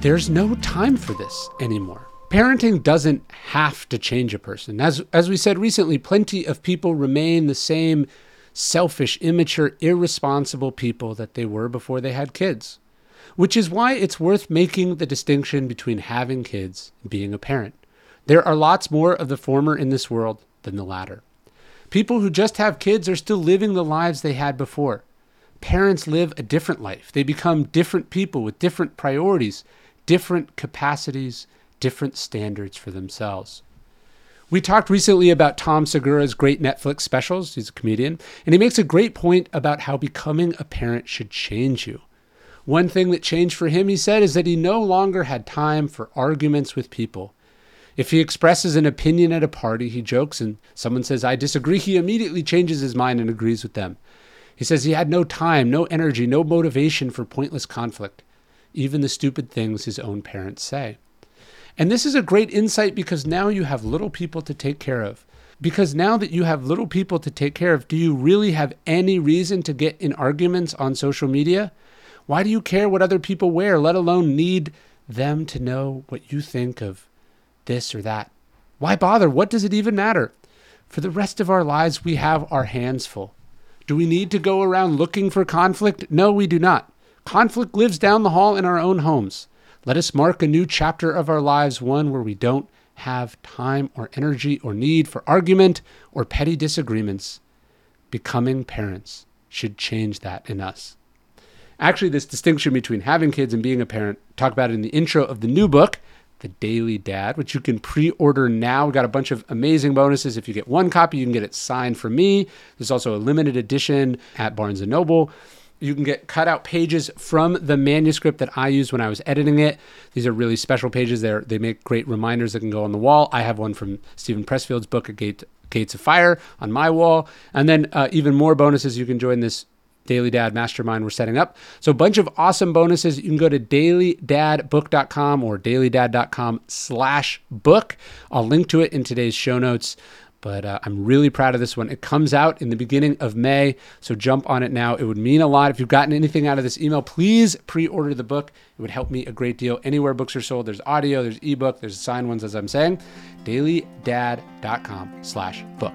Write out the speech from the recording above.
There's no time for this anymore. Parenting doesn't have to change a person. As, as we said recently, plenty of people remain the same selfish, immature, irresponsible people that they were before they had kids. Which is why it's worth making the distinction between having kids and being a parent. There are lots more of the former in this world than the latter. People who just have kids are still living the lives they had before. Parents live a different life. They become different people with different priorities, different capacities, different standards for themselves. We talked recently about Tom Segura's great Netflix specials. He's a comedian, and he makes a great point about how becoming a parent should change you. One thing that changed for him, he said, is that he no longer had time for arguments with people. If he expresses an opinion at a party, he jokes, and someone says, I disagree, he immediately changes his mind and agrees with them. He says he had no time, no energy, no motivation for pointless conflict, even the stupid things his own parents say. And this is a great insight because now you have little people to take care of. Because now that you have little people to take care of, do you really have any reason to get in arguments on social media? Why do you care what other people wear, let alone need them to know what you think of this or that. Why bother? What does it even matter? For the rest of our lives, we have our hands full. Do we need to go around looking for conflict? No, we do not. Conflict lives down the hall in our own homes. Let us mark a new chapter of our lives, one where we don't have time or energy or need for argument or petty disagreements. Becoming parents should change that in us. Actually, this distinction between having kids and being a parent, talk about it in the intro of the new book, the Daily Dad, which you can pre order now. We've got a bunch of amazing bonuses. If you get one copy, you can get it signed for me. There's also a limited edition at Barnes and Noble. You can get cutout pages from the manuscript that I used when I was editing it. These are really special pages. They they make great reminders that can go on the wall. I have one from Steven Pressfield's book, A Gate, Gates of Fire, on my wall. And then uh, even more bonuses. You can join this Daily Dad Mastermind we're setting up. So a bunch of awesome bonuses. You can go to dailydadbook.com or dailydad.com slash book. I'll link to it in today's show notes. But uh, I'm really proud of this one. It comes out in the beginning of May, so jump on it now. It would mean a lot. If you've gotten anything out of this email, please pre-order the book. It would help me a great deal. Anywhere books are sold, there's audio, there's ebook, there's signed ones, as I'm saying. dailydad.com slash book.